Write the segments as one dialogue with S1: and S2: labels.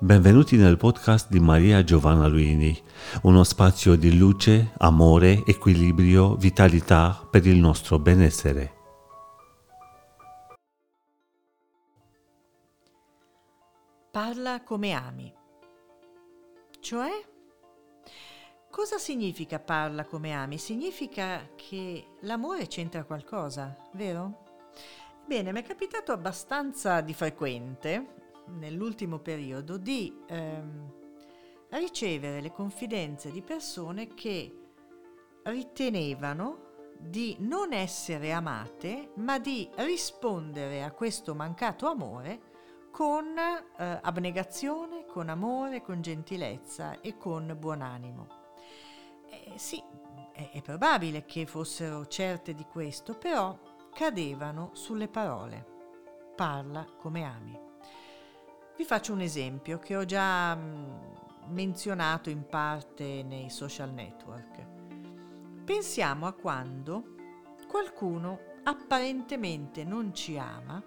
S1: Benvenuti nel podcast di Maria Giovanna Luini, uno spazio di luce, amore, equilibrio, vitalità per il nostro benessere.
S2: Parla come ami. Cioè? Cosa significa parla come ami? Significa che l'amore c'entra qualcosa, vero? Bene, mi è capitato abbastanza di frequente nell'ultimo periodo di ehm, ricevere le confidenze di persone che ritenevano di non essere amate, ma di rispondere a questo mancato amore con eh, abnegazione, con amore, con gentilezza e con buon animo. Eh, sì, è, è probabile che fossero certe di questo, però cadevano sulle parole. Parla come ami. Vi faccio un esempio che ho già mm, menzionato in parte nei social network. Pensiamo a quando qualcuno apparentemente non ci ama,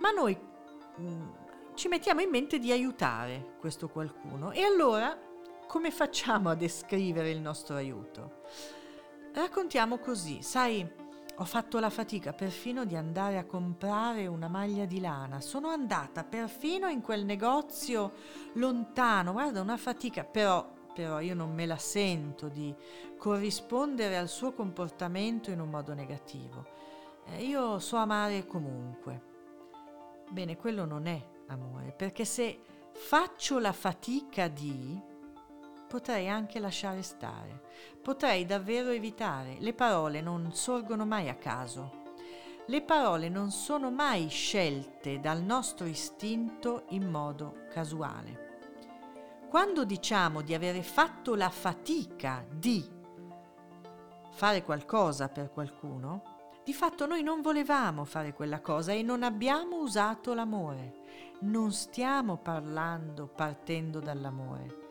S2: ma noi mm, ci mettiamo in mente di aiutare questo qualcuno. E allora come facciamo a descrivere il nostro aiuto? Raccontiamo così, sai, ho fatto la fatica perfino di andare a comprare una maglia di lana. Sono andata perfino in quel negozio lontano. Guarda, una fatica, però, però io non me la sento di corrispondere al suo comportamento in un modo negativo. Eh, io so amare comunque. Bene, quello non è amore, perché se faccio la fatica di potrei anche lasciare stare, potrei davvero evitare. Le parole non sorgono mai a caso. Le parole non sono mai scelte dal nostro istinto in modo casuale. Quando diciamo di avere fatto la fatica di fare qualcosa per qualcuno, di fatto noi non volevamo fare quella cosa e non abbiamo usato l'amore. Non stiamo parlando partendo dall'amore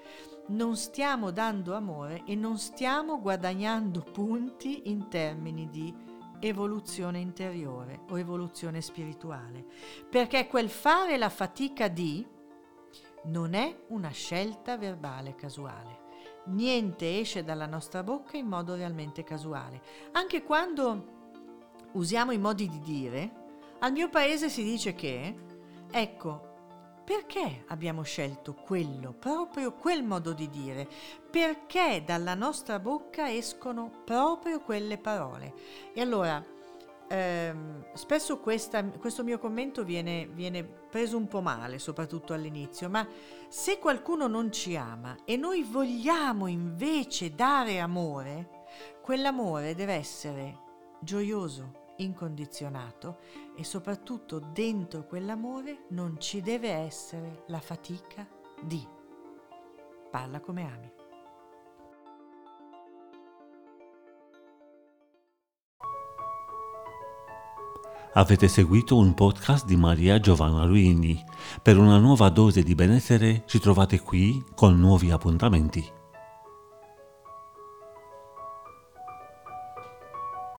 S2: non stiamo dando amore e non stiamo guadagnando punti in termini di evoluzione interiore o evoluzione spirituale, perché quel fare la fatica di non è una scelta verbale casuale. Niente esce dalla nostra bocca in modo realmente casuale. Anche quando usiamo i modi di dire, al mio paese si dice che, ecco, perché abbiamo scelto quello, proprio quel modo di dire? Perché dalla nostra bocca escono proprio quelle parole? E allora, ehm, spesso questa, questo mio commento viene, viene preso un po' male, soprattutto all'inizio, ma se qualcuno non ci ama e noi vogliamo invece dare amore, quell'amore deve essere gioioso, incondizionato e soprattutto dentro quell'amore non ci deve essere la fatica di. Parla come ami.
S1: Avete seguito un podcast di Maria Giovanna Luini. Per una nuova dose di benessere ci trovate qui con nuovi appuntamenti.